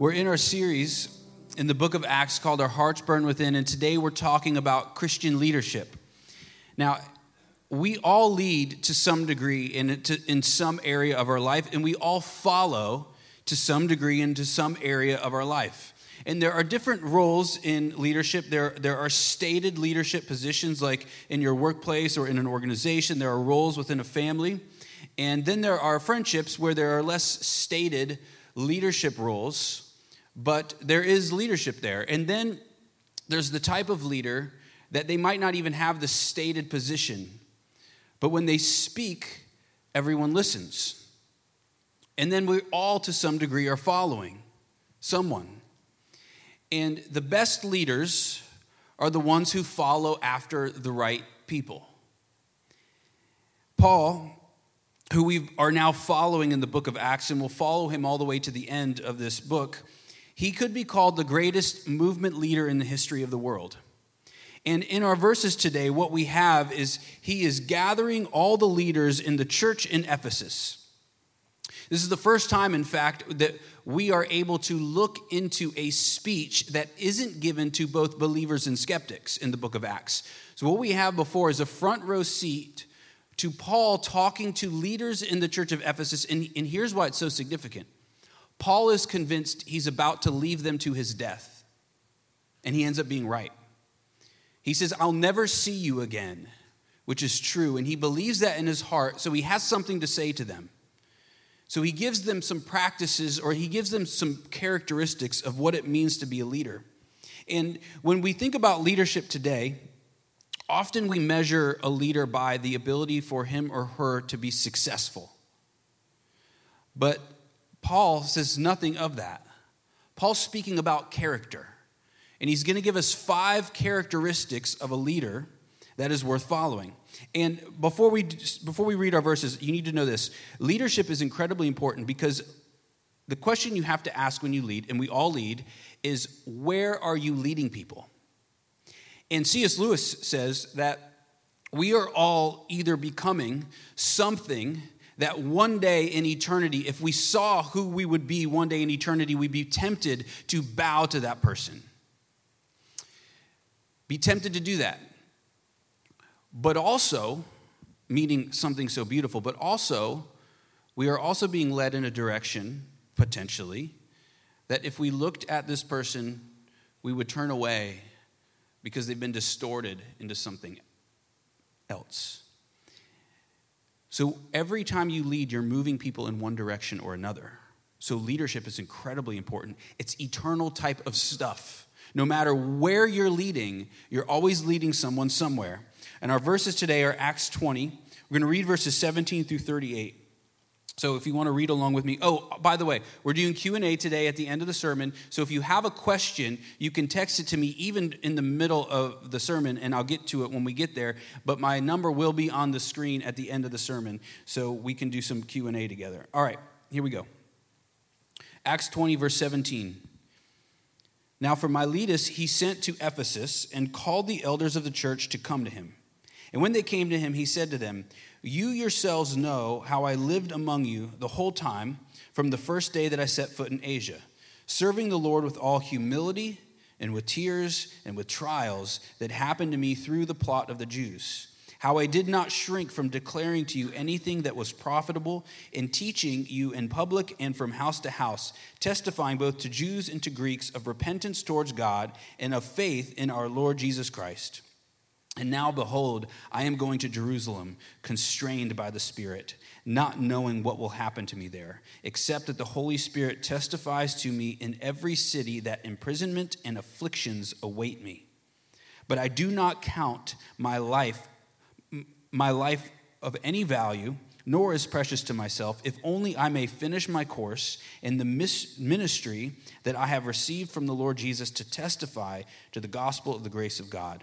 We're in our series in the book of Acts called Our Hearts Burn Within, and today we're talking about Christian leadership. Now, we all lead to some degree in, to, in some area of our life, and we all follow to some degree into some area of our life. And there are different roles in leadership. There, there are stated leadership positions, like in your workplace or in an organization. There are roles within a family. And then there are friendships where there are less stated leadership roles but there is leadership there. And then there's the type of leader that they might not even have the stated position, but when they speak, everyone listens. And then we all, to some degree, are following someone. And the best leaders are the ones who follow after the right people. Paul, who we are now following in the book of Acts, and we'll follow him all the way to the end of this book he could be called the greatest movement leader in the history of the world. And in our verses today, what we have is he is gathering all the leaders in the church in Ephesus. This is the first time, in fact, that we are able to look into a speech that isn't given to both believers and skeptics in the book of Acts. So, what we have before is a front row seat to Paul talking to leaders in the church of Ephesus. And, and here's why it's so significant Paul is convinced he's about to leave them to his death, and he ends up being right. He says, I'll never see you again, which is true, and he believes that in his heart, so he has something to say to them. So he gives them some practices or he gives them some characteristics of what it means to be a leader. And when we think about leadership today, often we measure a leader by the ability for him or her to be successful. But Paul says nothing of that. Paul's speaking about character. And he's going to give us five characteristics of a leader that is worth following. And before we before we read our verses, you need to know this. Leadership is incredibly important because the question you have to ask when you lead, and we all lead, is where are you leading people? And C.S. Lewis says that we are all either becoming something that one day in eternity, if we saw who we would be one day in eternity, we'd be tempted to bow to that person. Be tempted to do that. But also, meaning something so beautiful, but also, we are also being led in a direction, potentially, that if we looked at this person, we would turn away because they've been distorted into something else. So every time you lead, you're moving people in one direction or another. So leadership is incredibly important. It's eternal type of stuff. No matter where you're leading, you're always leading someone somewhere. And our verses today are Acts 20. We're going to read verses 17 through 38. So if you want to read along with me, oh, by the way, we're doing Q&A today at the end of the sermon. So if you have a question, you can text it to me even in the middle of the sermon and I'll get to it when we get there, but my number will be on the screen at the end of the sermon so we can do some Q&A together. All right, here we go. Acts 20 verse 17. Now for Miletus he sent to Ephesus and called the elders of the church to come to him. And when they came to him, he said to them, you yourselves know how I lived among you the whole time from the first day that I set foot in Asia, serving the Lord with all humility and with tears and with trials that happened to me through the plot of the Jews. How I did not shrink from declaring to you anything that was profitable in teaching you in public and from house to house, testifying both to Jews and to Greeks of repentance towards God and of faith in our Lord Jesus Christ. And now, behold, I am going to Jerusalem, constrained by the Spirit, not knowing what will happen to me there, except that the Holy Spirit testifies to me in every city that imprisonment and afflictions await me. But I do not count my life, my life of any value, nor is precious to myself, if only I may finish my course in the ministry that I have received from the Lord Jesus to testify to the gospel of the grace of God.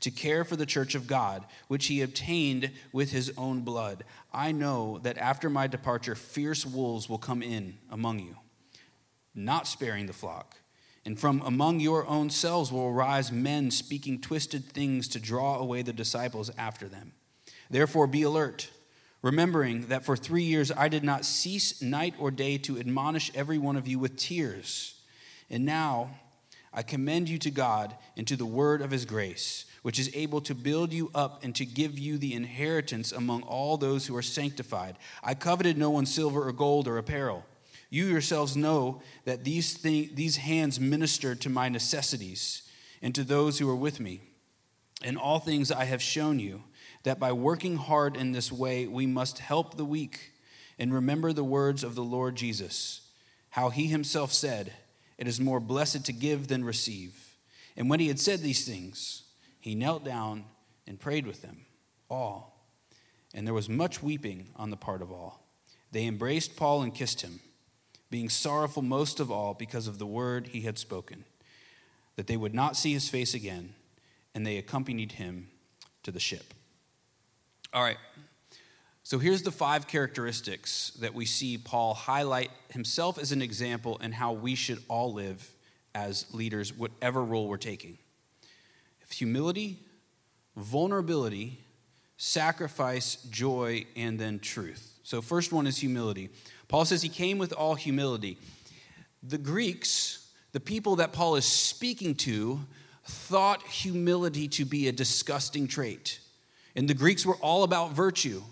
to care for the church of God, which he obtained with his own blood. I know that after my departure, fierce wolves will come in among you, not sparing the flock. And from among your own selves will arise men speaking twisted things to draw away the disciples after them. Therefore, be alert, remembering that for three years I did not cease night or day to admonish every one of you with tears. And now I commend you to God and to the word of his grace, which is able to build you up and to give you the inheritance among all those who are sanctified. I coveted no one's silver or gold or apparel. You yourselves know that these, thing, these hands ministered to my necessities and to those who were with me. In all things I have shown you that by working hard in this way, we must help the weak and remember the words of the Lord Jesus, how he himself said, It is more blessed to give than receive. And when he had said these things, he knelt down and prayed with them, all. And there was much weeping on the part of all. They embraced Paul and kissed him being sorrowful most of all because of the word he had spoken, that they would not see his face again, and they accompanied him to the ship. All right. So here's the five characteristics that we see Paul highlight himself as an example and how we should all live as leaders, whatever role we're taking humility, vulnerability, sacrifice, joy, and then truth. So, first one is humility. Paul says he came with all humility. The Greeks, the people that Paul is speaking to, thought humility to be a disgusting trait. And the Greeks were all about virtue,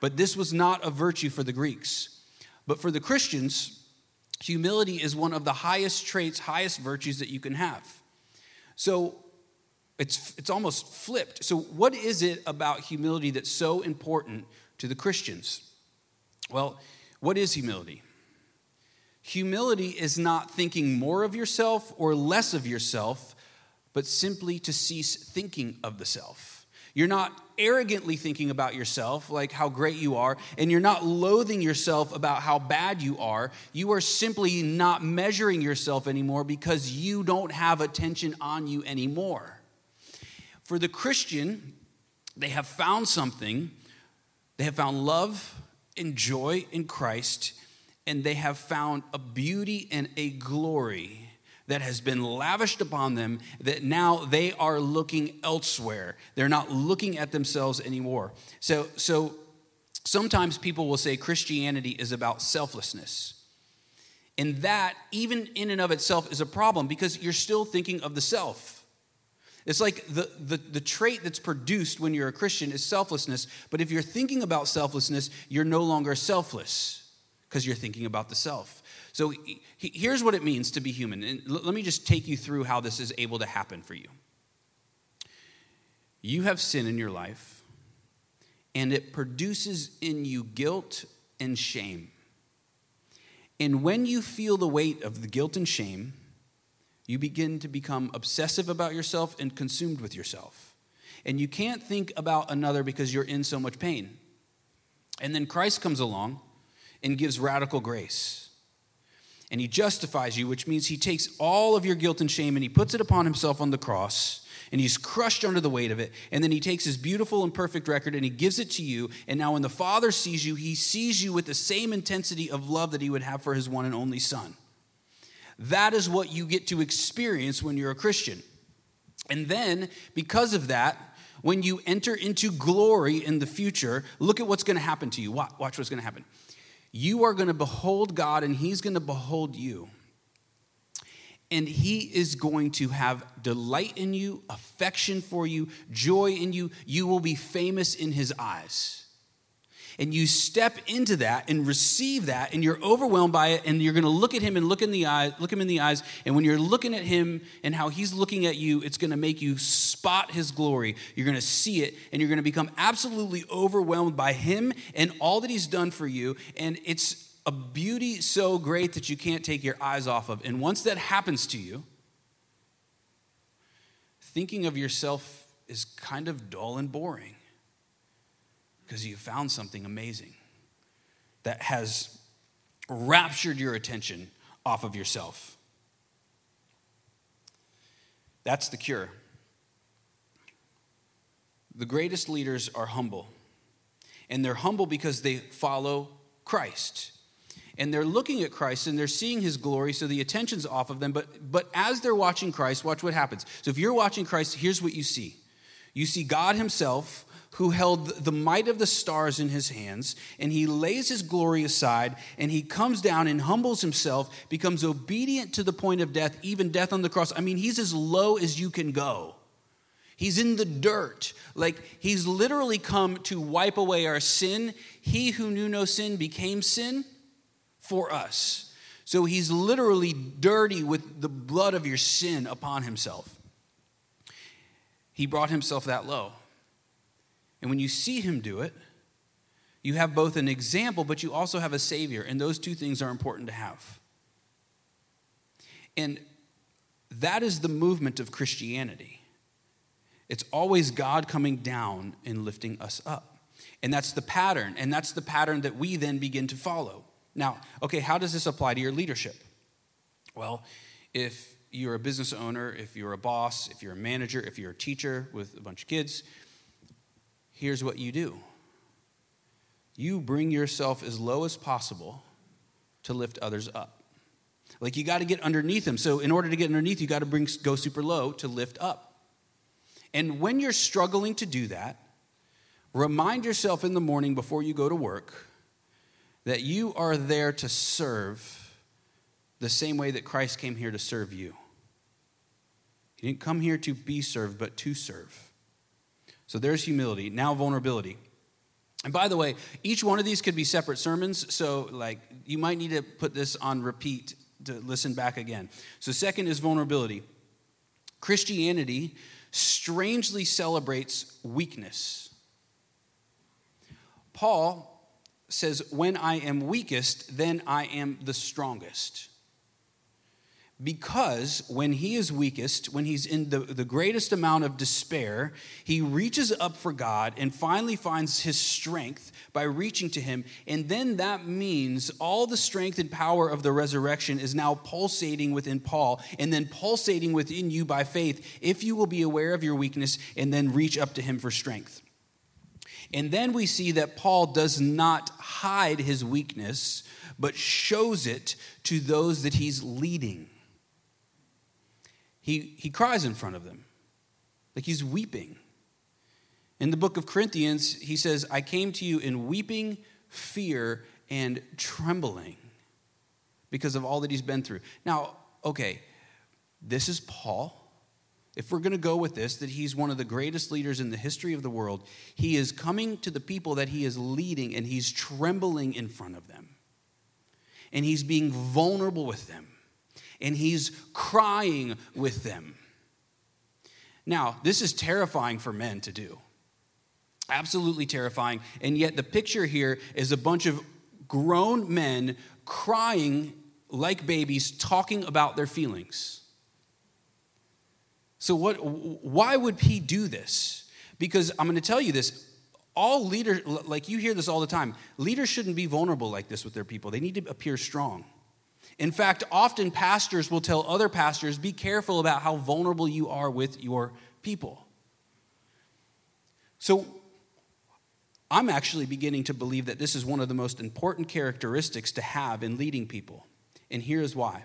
but this was not a virtue for the Greeks. But for the Christians, humility is one of the highest traits, highest virtues that you can have. So it's, it's almost flipped. So, what is it about humility that's so important to the Christians? Well, what is humility? Humility is not thinking more of yourself or less of yourself, but simply to cease thinking of the self. You're not arrogantly thinking about yourself, like how great you are, and you're not loathing yourself about how bad you are. You are simply not measuring yourself anymore because you don't have attention on you anymore. For the Christian, they have found something, they have found love, and joy in Christ, and they have found a beauty and a glory that has been lavished upon them that now they are looking elsewhere. They're not looking at themselves anymore. So, so sometimes people will say Christianity is about selflessness. And that, even in and of itself, is a problem because you're still thinking of the self. It's like the, the, the trait that's produced when you're a Christian is selflessness, but if you're thinking about selflessness, you're no longer selfless because you're thinking about the self. So he, here's what it means to be human. And let me just take you through how this is able to happen for you. You have sin in your life, and it produces in you guilt and shame. And when you feel the weight of the guilt and shame, you begin to become obsessive about yourself and consumed with yourself. And you can't think about another because you're in so much pain. And then Christ comes along and gives radical grace. And he justifies you, which means he takes all of your guilt and shame and he puts it upon himself on the cross. And he's crushed under the weight of it. And then he takes his beautiful and perfect record and he gives it to you. And now, when the Father sees you, he sees you with the same intensity of love that he would have for his one and only Son. That is what you get to experience when you're a Christian. And then, because of that, when you enter into glory in the future, look at what's going to happen to you. Watch what's going to happen. You are going to behold God, and He's going to behold you. And He is going to have delight in you, affection for you, joy in you. You will be famous in His eyes and you step into that and receive that and you're overwhelmed by it and you're going to look at him and look in the eye look him in the eyes and when you're looking at him and how he's looking at you it's going to make you spot his glory. You're going to see it and you're going to become absolutely overwhelmed by him and all that he's done for you and it's a beauty so great that you can't take your eyes off of. And once that happens to you thinking of yourself is kind of dull and boring because you found something amazing that has raptured your attention off of yourself. That's the cure. the greatest leaders are humble. And they're humble because they follow Christ. And they're looking at Christ and they're seeing his glory, so the attention's off of them. But, but as they're watching Christ, watch what happens. So if you're watching Christ, here's what you see you see God himself who held the might of the stars in his hands, and he lays his glory aside, and he comes down and humbles himself, becomes obedient to the point of death, even death on the cross. I mean, he's as low as you can go. He's in the dirt. Like he's literally come to wipe away our sin. He who knew no sin became sin for us. So he's literally dirty with the blood of your sin upon himself. He brought himself that low. And when you see him do it, you have both an example, but you also have a savior. And those two things are important to have. And that is the movement of Christianity. It's always God coming down and lifting us up. And that's the pattern. And that's the pattern that we then begin to follow. Now, okay, how does this apply to your leadership? Well, if you're a business owner, if you're a boss, if you're a manager, if you're a teacher with a bunch of kids, here's what you do you bring yourself as low as possible to lift others up. Like you got to get underneath them. So in order to get underneath, you got to bring go super low to lift up. And when you're struggling to do that, remind yourself in the morning before you go to work that you are there to serve the same way that Christ came here to serve you. He didn't come here to be served, but to serve. So there's humility. Now, vulnerability. And by the way, each one of these could be separate sermons, so like you might need to put this on repeat to listen back again. So, second is vulnerability. Christianity strangely celebrates weakness. Paul says, When I am weakest, then I am the strongest. Because when he is weakest, when he's in the, the greatest amount of despair, he reaches up for God and finally finds his strength by reaching to him. And then that means all the strength and power of the resurrection is now pulsating within Paul and then pulsating within you by faith if you will be aware of your weakness and then reach up to him for strength. And then we see that Paul does not hide his weakness, but shows it to those that he's leading he, he cries in front of them, like he's weeping. In the book of Corinthians, he says, I came to you in weeping, fear, and trembling because of all that he's been through. Now, okay, this is Paul. If we're going to go with this, that he's one of the greatest leaders in the history of the world, he is coming to the people that he is leading and he's trembling in front of them. And he's being vulnerable with them and he's crying with them. Now, this is terrifying for men to do. Absolutely terrifying. And yet, the picture here is a bunch of grown men crying like babies, talking about their feelings. So, what, why would he do this? Because I'm going to tell you this all leaders, like you hear this all the time, leaders shouldn't be vulnerable like this with their people. They need to appear strong. In fact, often pastors will tell other pastors be careful about how vulnerable you are with your people. So, I'm actually beginning to believe that this is one of the most important characteristics to have in leading people. And here's why.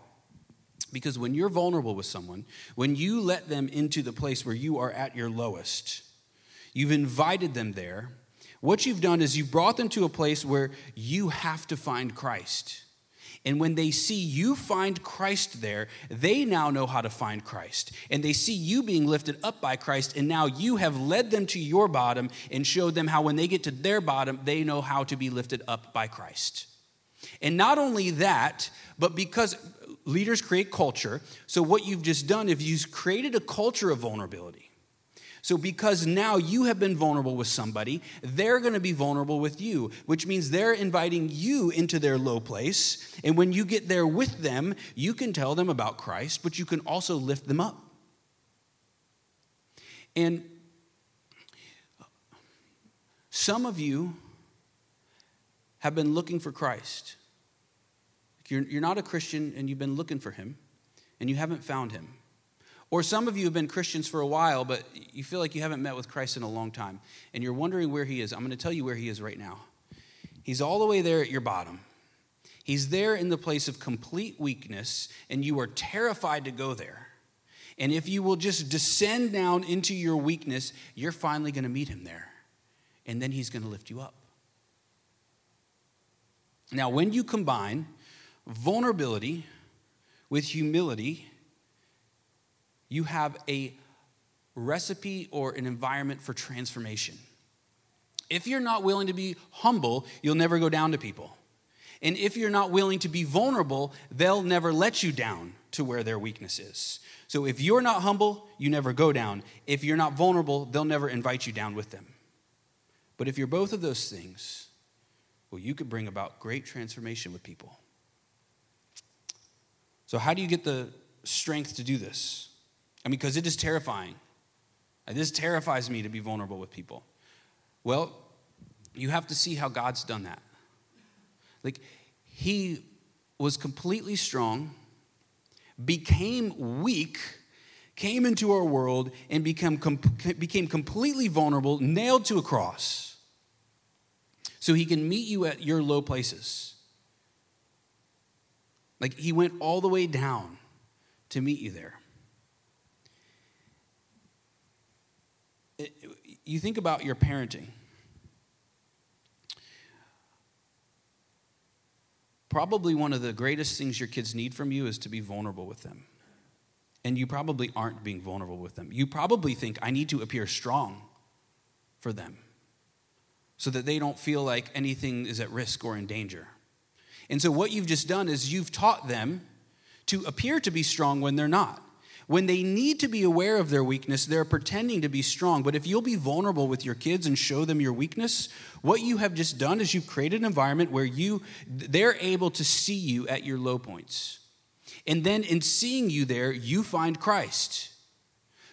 Because when you're vulnerable with someone, when you let them into the place where you are at your lowest, you've invited them there. What you've done is you've brought them to a place where you have to find Christ. And when they see you find Christ there, they now know how to find Christ. And they see you being lifted up by Christ, and now you have led them to your bottom and showed them how when they get to their bottom, they know how to be lifted up by Christ. And not only that, but because leaders create culture, so what you've just done is you've created a culture of vulnerability. So, because now you have been vulnerable with somebody, they're going to be vulnerable with you, which means they're inviting you into their low place. And when you get there with them, you can tell them about Christ, but you can also lift them up. And some of you have been looking for Christ. You're, you're not a Christian and you've been looking for him and you haven't found him. Or some of you have been Christians for a while, but you feel like you haven't met with Christ in a long time, and you're wondering where he is. I'm going to tell you where he is right now. He's all the way there at your bottom. He's there in the place of complete weakness, and you are terrified to go there. And if you will just descend down into your weakness, you're finally going to meet him there. And then he's going to lift you up. Now, when you combine vulnerability with humility, you have a recipe or an environment for transformation. If you're not willing to be humble, you'll never go down to people. And if you're not willing to be vulnerable, they'll never let you down to where their weakness is. So if you're not humble, you never go down. If you're not vulnerable, they'll never invite you down with them. But if you're both of those things, well, you could bring about great transformation with people. So, how do you get the strength to do this? I mean, because it is terrifying. This terrifies me to be vulnerable with people. Well, you have to see how God's done that. Like, he was completely strong, became weak, came into our world, and became, became completely vulnerable, nailed to a cross. So he can meet you at your low places. Like, he went all the way down to meet you there. You think about your parenting. Probably one of the greatest things your kids need from you is to be vulnerable with them. And you probably aren't being vulnerable with them. You probably think, I need to appear strong for them so that they don't feel like anything is at risk or in danger. And so, what you've just done is you've taught them to appear to be strong when they're not. When they need to be aware of their weakness, they're pretending to be strong. But if you'll be vulnerable with your kids and show them your weakness, what you have just done is you've created an environment where you they're able to see you at your low points. And then in seeing you there, you find Christ.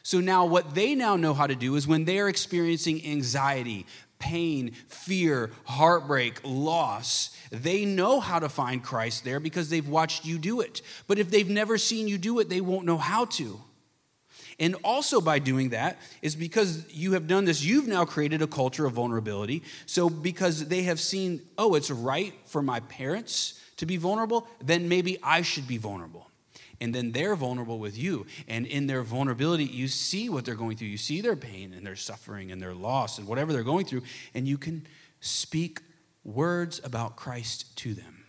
So now what they now know how to do is when they are experiencing anxiety, pain, fear, heartbreak, loss, they know how to find Christ there because they've watched you do it. But if they've never seen you do it, they won't know how to. And also, by doing that, is because you have done this, you've now created a culture of vulnerability. So, because they have seen, oh, it's right for my parents to be vulnerable, then maybe I should be vulnerable and then they're vulnerable with you. And in their vulnerability, you see what they're going through. You see their pain and their suffering and their loss and whatever they're going through, and you can speak words about Christ to them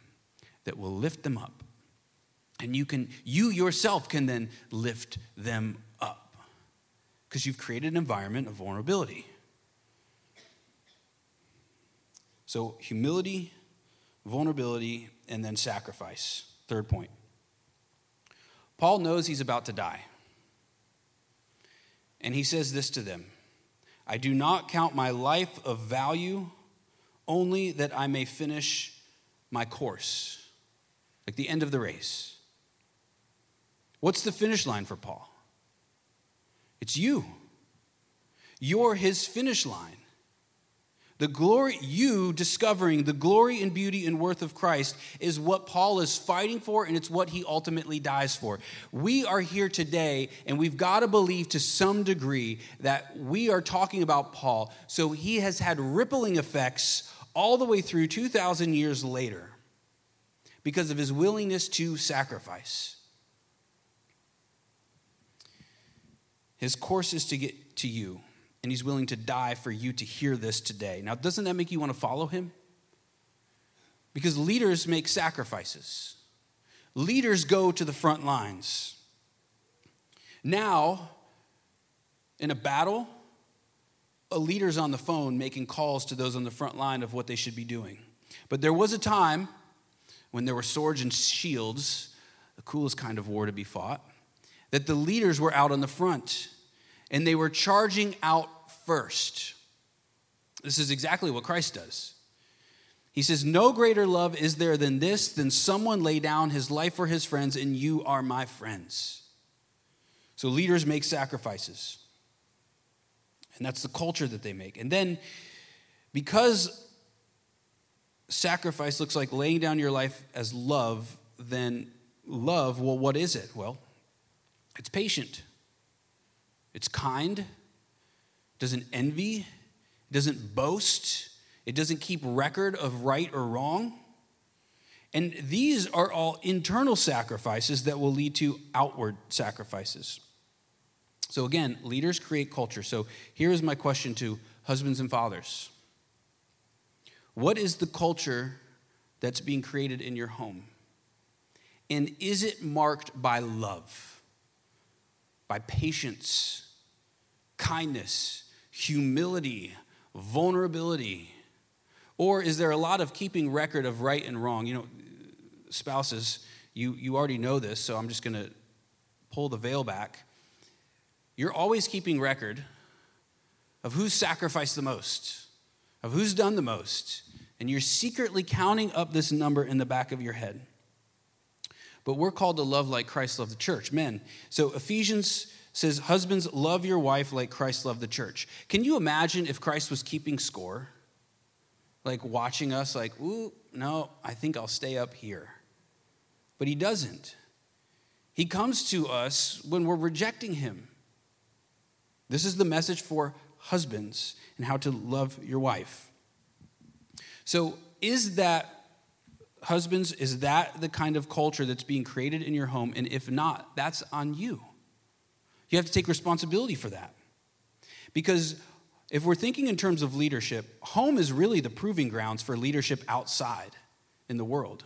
that will lift them up. And you can you yourself can then lift them up because you've created an environment of vulnerability. So humility, vulnerability, and then sacrifice. Third point. Paul knows he's about to die. And he says this to them I do not count my life of value, only that I may finish my course, like the end of the race. What's the finish line for Paul? It's you. You're his finish line. The glory, you discovering the glory and beauty and worth of Christ is what Paul is fighting for, and it's what he ultimately dies for. We are here today, and we've got to believe to some degree that we are talking about Paul. So he has had rippling effects all the way through 2,000 years later because of his willingness to sacrifice. His course is to get to you and he's willing to die for you to hear this today. Now, doesn't that make you want to follow him? Because leaders make sacrifices, leaders go to the front lines. Now, in a battle, a leader's on the phone making calls to those on the front line of what they should be doing. But there was a time when there were swords and shields, the coolest kind of war to be fought, that the leaders were out on the front and they were charging out first. This is exactly what Christ does. He says, No greater love is there than this, than someone lay down his life for his friends, and you are my friends. So leaders make sacrifices. And that's the culture that they make. And then, because sacrifice looks like laying down your life as love, then love, well, what is it? Well, it's patient. It's kind, doesn't envy, doesn't boast, it doesn't keep record of right or wrong. And these are all internal sacrifices that will lead to outward sacrifices. So, again, leaders create culture. So, here is my question to husbands and fathers What is the culture that's being created in your home? And is it marked by love, by patience, kindness, humility, vulnerability? Or is there a lot of keeping record of right and wrong? You know, spouses, you, you already know this, so I'm just going to pull the veil back. You're always keeping record of who's sacrificed the most, of who's done the most, and you're secretly counting up this number in the back of your head. But we're called to love like Christ loved the church, men. So Ephesians says, Husbands, love your wife like Christ loved the church. Can you imagine if Christ was keeping score? Like watching us, like, ooh, no, I think I'll stay up here. But he doesn't. He comes to us when we're rejecting him. This is the message for husbands and how to love your wife. So, is that, husbands, is that the kind of culture that's being created in your home? And if not, that's on you. You have to take responsibility for that. Because if we're thinking in terms of leadership, home is really the proving grounds for leadership outside in the world.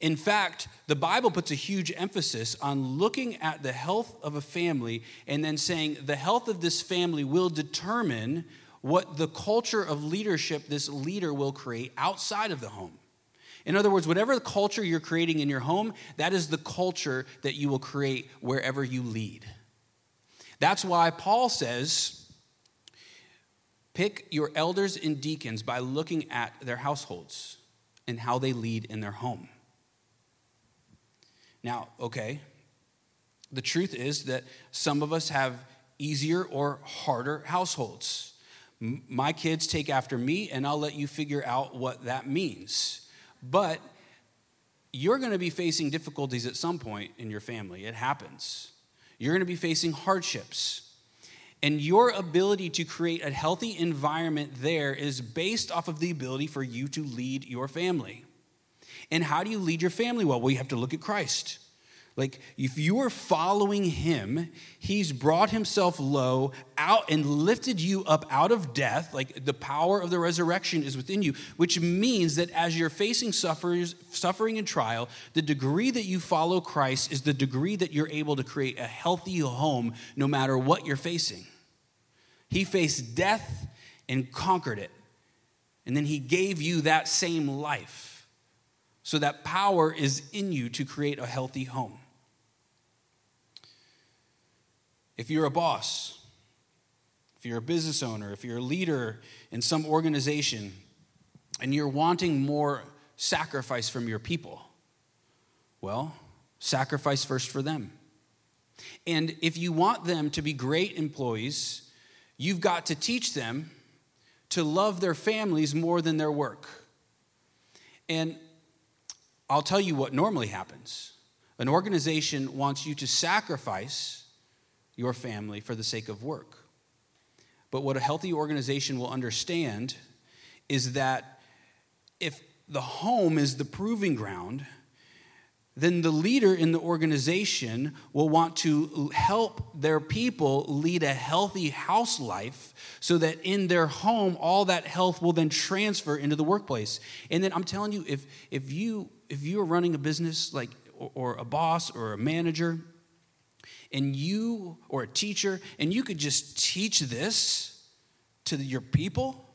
In fact, the Bible puts a huge emphasis on looking at the health of a family and then saying the health of this family will determine what the culture of leadership this leader will create outside of the home. In other words, whatever culture you're creating in your home, that is the culture that you will create wherever you lead. That's why Paul says, pick your elders and deacons by looking at their households and how they lead in their home. Now, okay, the truth is that some of us have easier or harder households. My kids take after me, and I'll let you figure out what that means. But you're going to be facing difficulties at some point in your family. It happens. You're going to be facing hardships. And your ability to create a healthy environment there is based off of the ability for you to lead your family. And how do you lead your family well? You have to look at Christ. Like, if you are following him, he's brought himself low out and lifted you up out of death. Like, the power of the resurrection is within you, which means that as you're facing suffers, suffering and trial, the degree that you follow Christ is the degree that you're able to create a healthy home no matter what you're facing. He faced death and conquered it. And then he gave you that same life. So that power is in you to create a healthy home. If you're a boss, if you're a business owner, if you're a leader in some organization, and you're wanting more sacrifice from your people, well, sacrifice first for them. And if you want them to be great employees, you've got to teach them to love their families more than their work. And I'll tell you what normally happens an organization wants you to sacrifice your family for the sake of work. But what a healthy organization will understand is that if the home is the proving ground, then the leader in the organization will want to help their people lead a healthy house life so that in their home all that health will then transfer into the workplace and then i'm telling you if if you if you're running a business like or, or a boss or a manager and you, or a teacher, and you could just teach this to your people,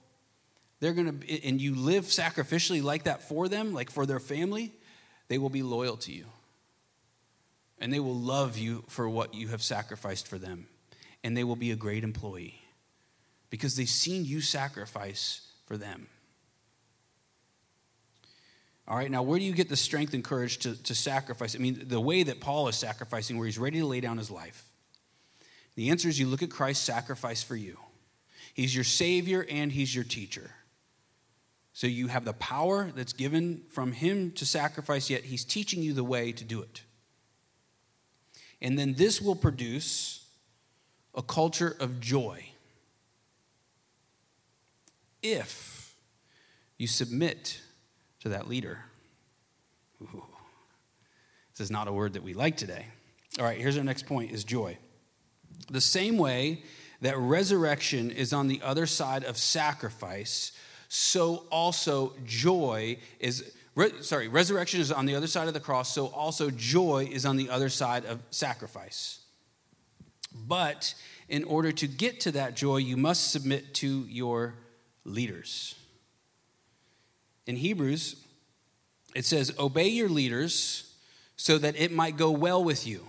they're to, and you live sacrificially like that for them, like for their family, they will be loyal to you. And they will love you for what you have sacrificed for them. And they will be a great employee because they've seen you sacrifice for them. All right, now where do you get the strength and courage to, to sacrifice? I mean, the way that Paul is sacrificing, where he's ready to lay down his life. The answer is you look at Christ's sacrifice for you. He's your Savior and He's your teacher. So you have the power that's given from Him to sacrifice, yet He's teaching you the way to do it. And then this will produce a culture of joy if you submit to that leader. Ooh, this is not a word that we like today. All right, here's our next point is joy. The same way that resurrection is on the other side of sacrifice, so also joy is re, sorry, resurrection is on the other side of the cross, so also joy is on the other side of sacrifice. But in order to get to that joy, you must submit to your leaders. In Hebrews, it says, Obey your leaders so that it might go well with you.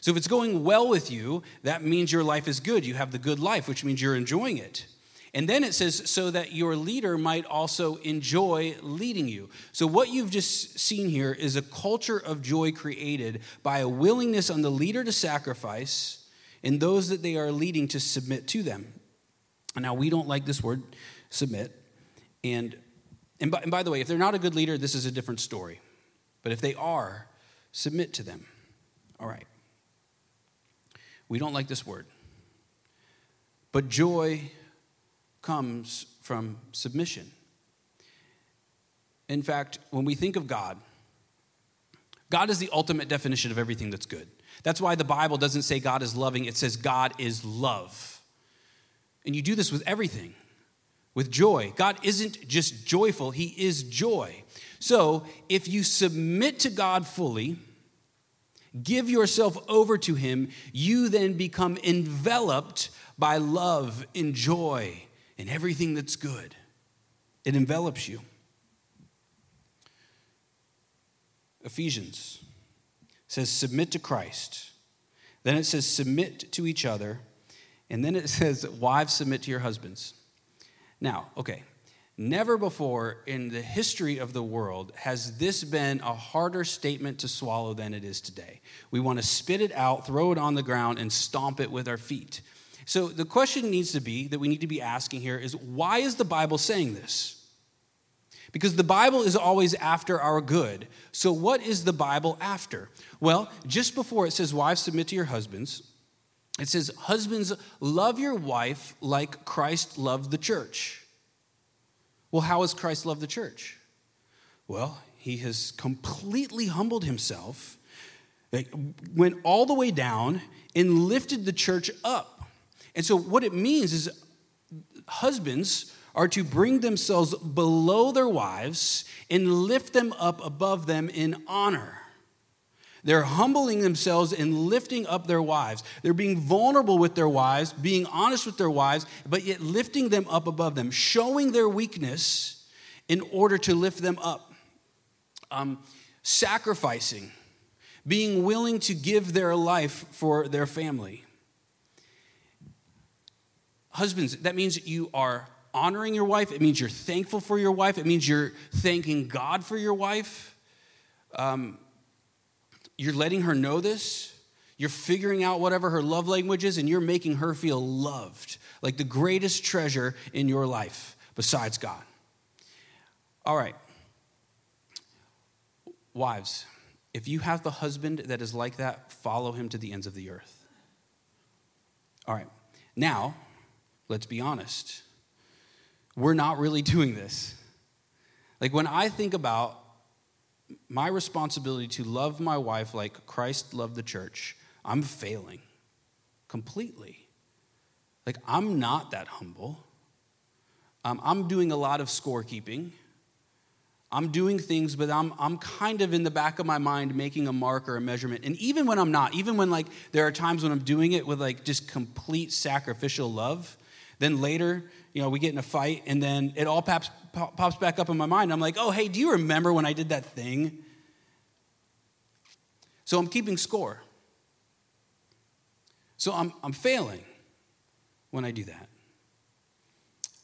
So if it's going well with you, that means your life is good. You have the good life, which means you're enjoying it. And then it says, so that your leader might also enjoy leading you. So, what you've just seen here is a culture of joy created by a willingness on the leader to sacrifice and those that they are leading to submit to them. Now, we don't like this word, submit. And, and, by, and by the way, if they're not a good leader, this is a different story. But if they are, submit to them. All right. We don't like this word. But joy comes from submission. In fact, when we think of God, God is the ultimate definition of everything that's good. That's why the Bible doesn't say God is loving, it says God is love. And you do this with everything, with joy. God isn't just joyful, He is joy. So if you submit to God fully, give yourself over to Him, you then become enveloped by love and joy and everything that's good. It envelops you. Ephesians says, Submit to Christ. Then it says, Submit to each other. And then it says, Wives, submit to your husbands. Now, okay, never before in the history of the world has this been a harder statement to swallow than it is today. We want to spit it out, throw it on the ground, and stomp it with our feet. So the question needs to be that we need to be asking here is why is the Bible saying this? Because the Bible is always after our good. So, what is the Bible after? Well, just before it says, Wives, submit to your husbands, it says, Husbands, love your wife like Christ loved the church. Well, how has Christ loved the church? Well, he has completely humbled himself, went all the way down, and lifted the church up. And so, what it means is husbands are to bring themselves below their wives and lift them up above them in honor. They're humbling themselves and lifting up their wives. They're being vulnerable with their wives, being honest with their wives, but yet lifting them up above them, showing their weakness in order to lift them up. Um, sacrificing, being willing to give their life for their family. Husbands, that means you are honoring your wife. It means you're thankful for your wife. It means you're thanking God for your wife. Um, you're letting her know this. You're figuring out whatever her love language is, and you're making her feel loved, like the greatest treasure in your life besides God. All right. Wives, if you have the husband that is like that, follow him to the ends of the earth. All right. Now, let's be honest we're not really doing this. Like when I think about my responsibility to love my wife like Christ loved the church, I'm failing completely. Like I'm not that humble. Um, I'm doing a lot of scorekeeping. I'm doing things, but I'm, I'm kind of in the back of my mind making a mark or a measurement. And even when I'm not, even when like there are times when I'm doing it with like just complete sacrificial love, then later you know, we get in a fight, and then it all pops, pops back up in my mind. I'm like, oh, hey, do you remember when I did that thing? So I'm keeping score. So I'm, I'm failing when I do that.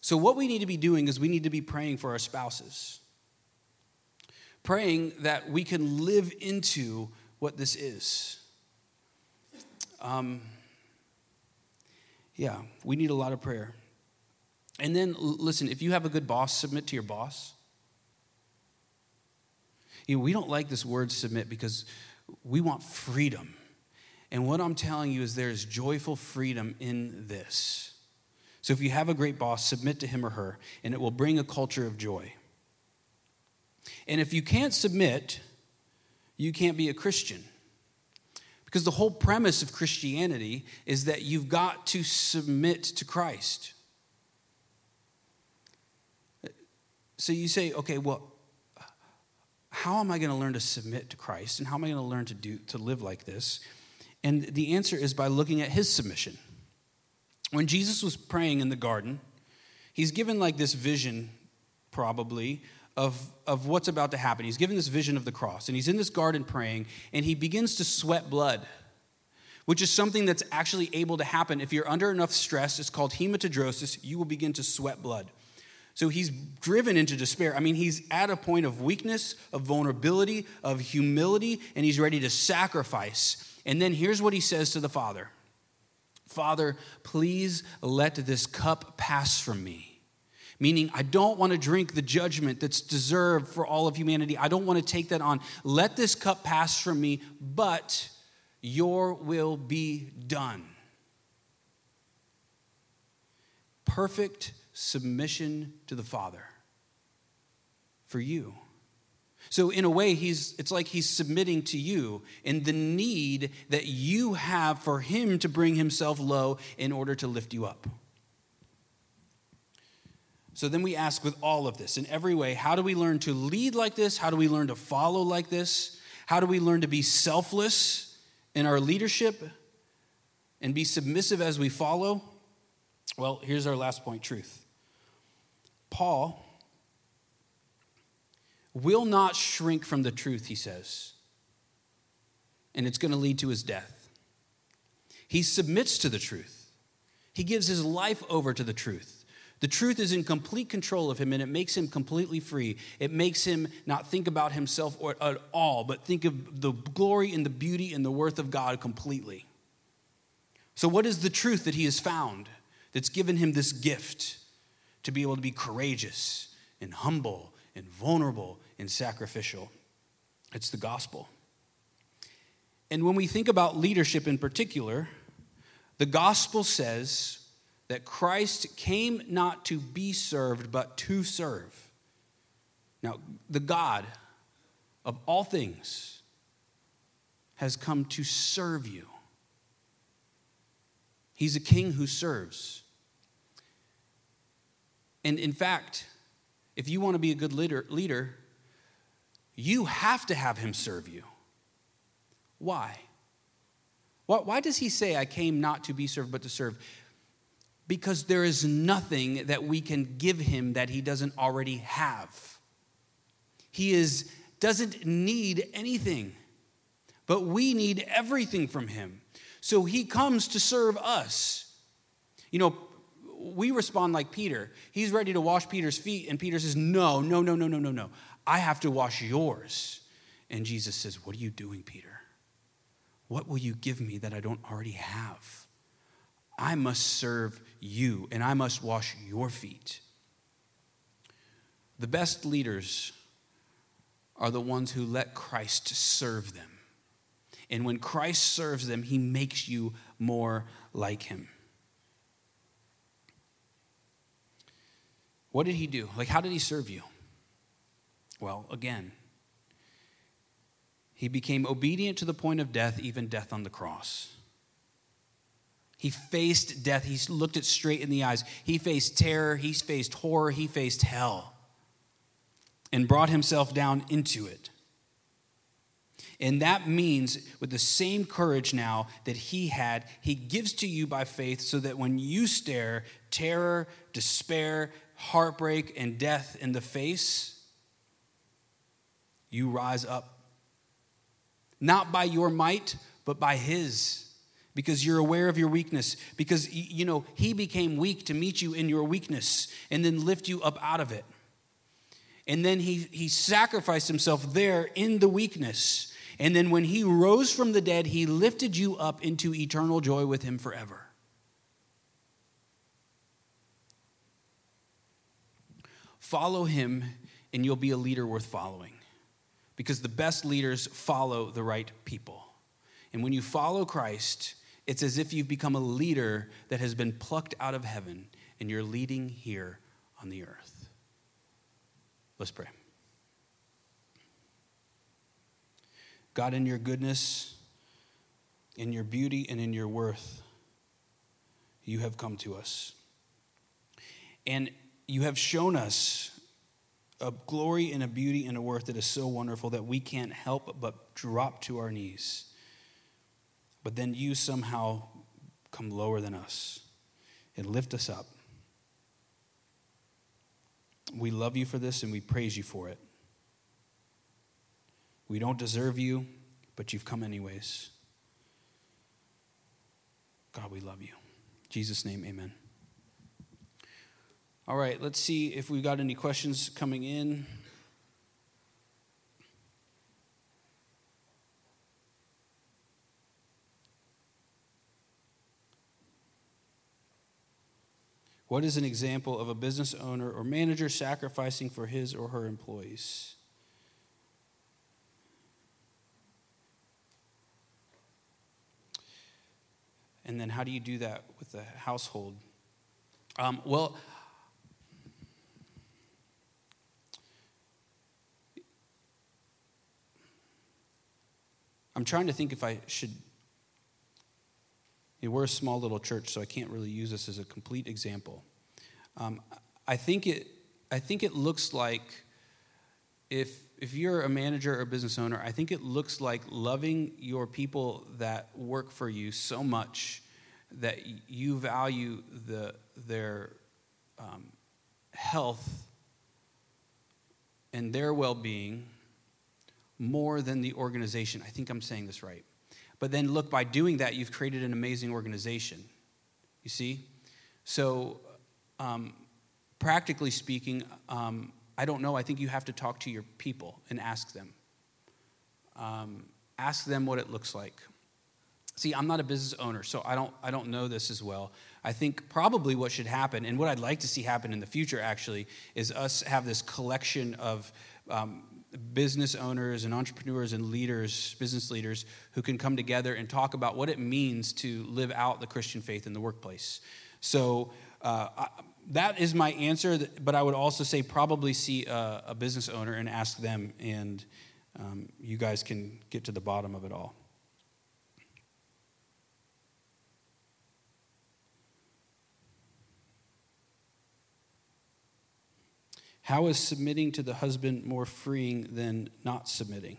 So, what we need to be doing is we need to be praying for our spouses, praying that we can live into what this is. Um, yeah, we need a lot of prayer. And then, listen, if you have a good boss, submit to your boss. You know, we don't like this word submit because we want freedom. And what I'm telling you is there's joyful freedom in this. So if you have a great boss, submit to him or her, and it will bring a culture of joy. And if you can't submit, you can't be a Christian. Because the whole premise of Christianity is that you've got to submit to Christ. So you say, okay, well, how am I going to learn to submit to Christ? And how am I going to learn to do to live like this? And the answer is by looking at his submission. When Jesus was praying in the garden, he's given like this vision, probably, of, of what's about to happen. He's given this vision of the cross, and he's in this garden praying, and he begins to sweat blood, which is something that's actually able to happen. If you're under enough stress, it's called hematidrosis, you will begin to sweat blood. So he's driven into despair. I mean, he's at a point of weakness, of vulnerability, of humility, and he's ready to sacrifice. And then here's what he says to the Father Father, please let this cup pass from me. Meaning, I don't want to drink the judgment that's deserved for all of humanity. I don't want to take that on. Let this cup pass from me, but your will be done. Perfect submission to the Father for you. So, in a way, he's, it's like he's submitting to you in the need that you have for him to bring himself low in order to lift you up. So then we ask with all of this, in every way, how do we learn to lead like this? How do we learn to follow like this? How do we learn to be selfless in our leadership and be submissive as we follow? Well, here's our last point truth. Paul will not shrink from the truth, he says, and it's going to lead to his death. He submits to the truth, he gives his life over to the truth. The truth is in complete control of him and it makes him completely free. It makes him not think about himself or, at all, but think of the glory and the beauty and the worth of God completely. So, what is the truth that he has found that's given him this gift to be able to be courageous and humble and vulnerable and sacrificial? It's the gospel. And when we think about leadership in particular, the gospel says that Christ came not to be served, but to serve. Now, the God of all things has come to serve you. He's a king who serves. And in fact, if you want to be a good leader, leader, you have to have him serve you. Why? Why does he say, I came not to be served, but to serve? Because there is nothing that we can give him that he doesn't already have. He is doesn't need anything. But we need everything from him. So he comes to serve us. You know, we respond like Peter. He's ready to wash Peter's feet, and Peter says, No, no, no, no, no, no, no. I have to wash yours. And Jesus says, What are you doing, Peter? What will you give me that I don't already have? I must serve you and I must wash your feet. The best leaders are the ones who let Christ serve them. And when Christ serves them, he makes you more like him. What did he do? Like, how did he serve you? Well, again, he became obedient to the point of death, even death on the cross. He faced death. He looked it straight in the eyes. He faced terror. He faced horror. He faced hell and brought himself down into it. And that means, with the same courage now that he had, he gives to you by faith so that when you stare terror, despair, heartbreak, and death in the face, you rise up. Not by your might, but by his because you're aware of your weakness because you know he became weak to meet you in your weakness and then lift you up out of it. And then he he sacrificed himself there in the weakness. And then when he rose from the dead he lifted you up into eternal joy with him forever. Follow him and you'll be a leader worth following because the best leaders follow the right people. And when you follow Christ, it's as if you've become a leader that has been plucked out of heaven and you're leading here on the earth. Let's pray. God, in your goodness, in your beauty, and in your worth, you have come to us. And you have shown us a glory and a beauty and a worth that is so wonderful that we can't help but drop to our knees. But then you somehow come lower than us and lift us up. We love you for this and we praise you for it. We don't deserve you, but you've come anyways. God, we love you. In Jesus' name, amen. All right, let's see if we've got any questions coming in. What is an example of a business owner or manager sacrificing for his or her employees? And then how do you do that with the household? Um, well, I'm trying to think if I should. You know, we're a small little church, so I can't really use this as a complete example. Um, I think it. I think it looks like if if you're a manager or business owner, I think it looks like loving your people that work for you so much that you value the their um, health and their well-being more than the organization. I think I'm saying this right. But then look, by doing that, you've created an amazing organization. You see? So, um, practically speaking, um, I don't know. I think you have to talk to your people and ask them. Um, ask them what it looks like. See, I'm not a business owner, so I don't, I don't know this as well. I think probably what should happen, and what I'd like to see happen in the future actually, is us have this collection of um, business owners and entrepreneurs and leaders, business leaders, who can come together and talk about what it means to live out the Christian faith in the workplace. So uh, I, that is my answer, but I would also say probably see a, a business owner and ask them, and um, you guys can get to the bottom of it all. How is submitting to the husband more freeing than not submitting?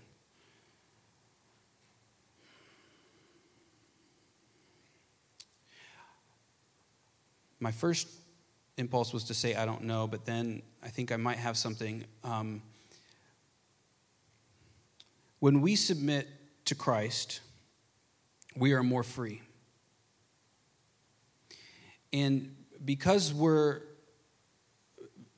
My first impulse was to say, I don't know, but then I think I might have something. Um, when we submit to Christ, we are more free. And because we're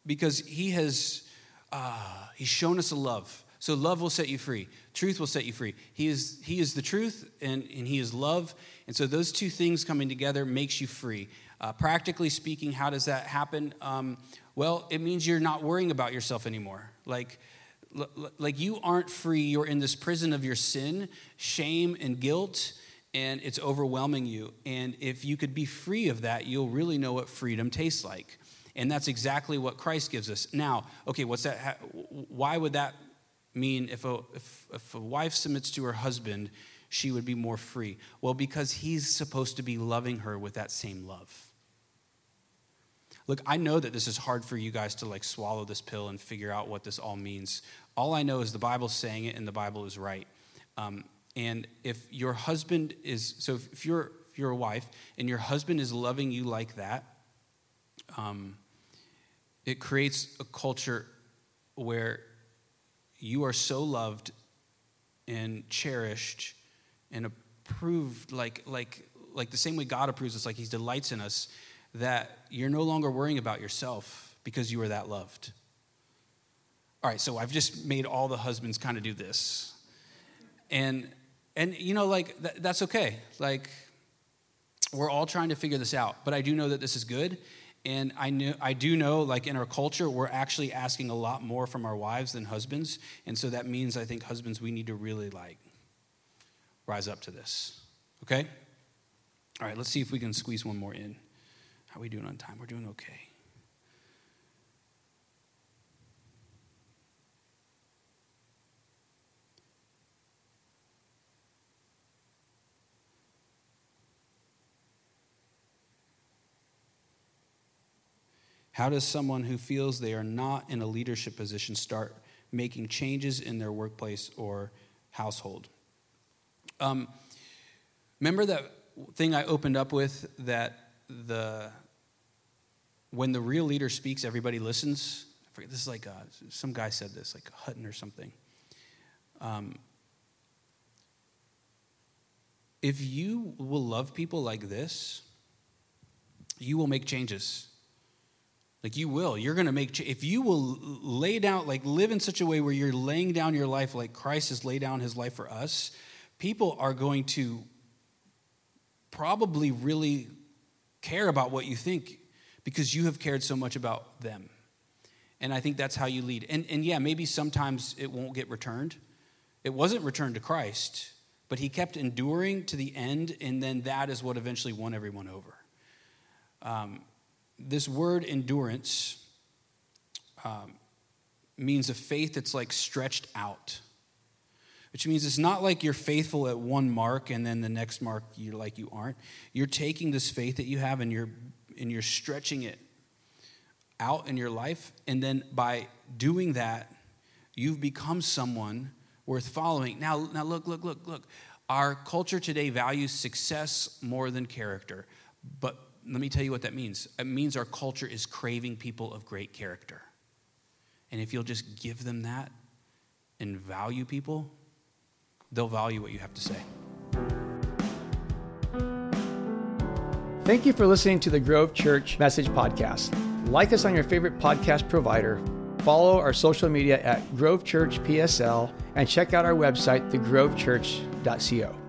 because he has uh, he's shown us a love. So love will set you free. Truth will set you free. He is he is the truth and, and he is love. And so those two things coming together makes you free. Uh, practically speaking how does that happen? Um, well it means you're not worrying about yourself anymore. Like like you aren't free. You're in this prison of your sin shame and guilt and it's overwhelming you. And if you could be free of that you'll really know what freedom tastes like and that's exactly what Christ gives us. Now, okay, what's that? Why would that mean if a, if, if a wife submits to her husband, she would be more free? Well, because he's supposed to be loving her with that same love. Look, I know that this is hard for you guys to like swallow this pill and figure out what this all means. All I know is the Bible's saying it and the Bible is right. Um, and if your husband is, so if you're, if you're a wife and your husband is loving you like that, um, it creates a culture where you are so loved and cherished and approved like like like the same way God approves us like he delights in us that you're no longer worrying about yourself because you are that loved. All right, so I've just made all the husbands kind of do this. And and you know like th- that's okay. Like we're all trying to figure this out, but I do know that this is good and I, knew, I do know, like in our culture, we're actually asking a lot more from our wives than husbands. And so that means, I think, husbands, we need to really like rise up to this. Okay? All right, let's see if we can squeeze one more in. How are we doing on time? We're doing okay. How does someone who feels they are not in a leadership position start making changes in their workplace or household? Um, remember that thing I opened up with that the when the real leader speaks, everybody listens. I forget, this is like a, some guy said this, like Hutton or something. Um, if you will love people like this, you will make changes. Like you will. You're going to make, if you will lay down, like live in such a way where you're laying down your life like Christ has laid down his life for us, people are going to probably really care about what you think because you have cared so much about them. And I think that's how you lead. And, and yeah, maybe sometimes it won't get returned. It wasn't returned to Christ, but he kept enduring to the end, and then that is what eventually won everyone over. Um, this word endurance um, means a faith that's like stretched out which means it's not like you're faithful at one mark and then the next mark you're like you aren't. You're taking this faith that you have and you're and you're stretching it out in your life and then by doing that you've become someone worth following. Now now look look look look. Our culture today values success more than character but let me tell you what that means. It means our culture is craving people of great character. And if you'll just give them that and value people, they'll value what you have to say. Thank you for listening to the Grove Church Message Podcast. Like us on your favorite podcast provider, follow our social media at Grove Church PSL, and check out our website, thegrovechurch.co.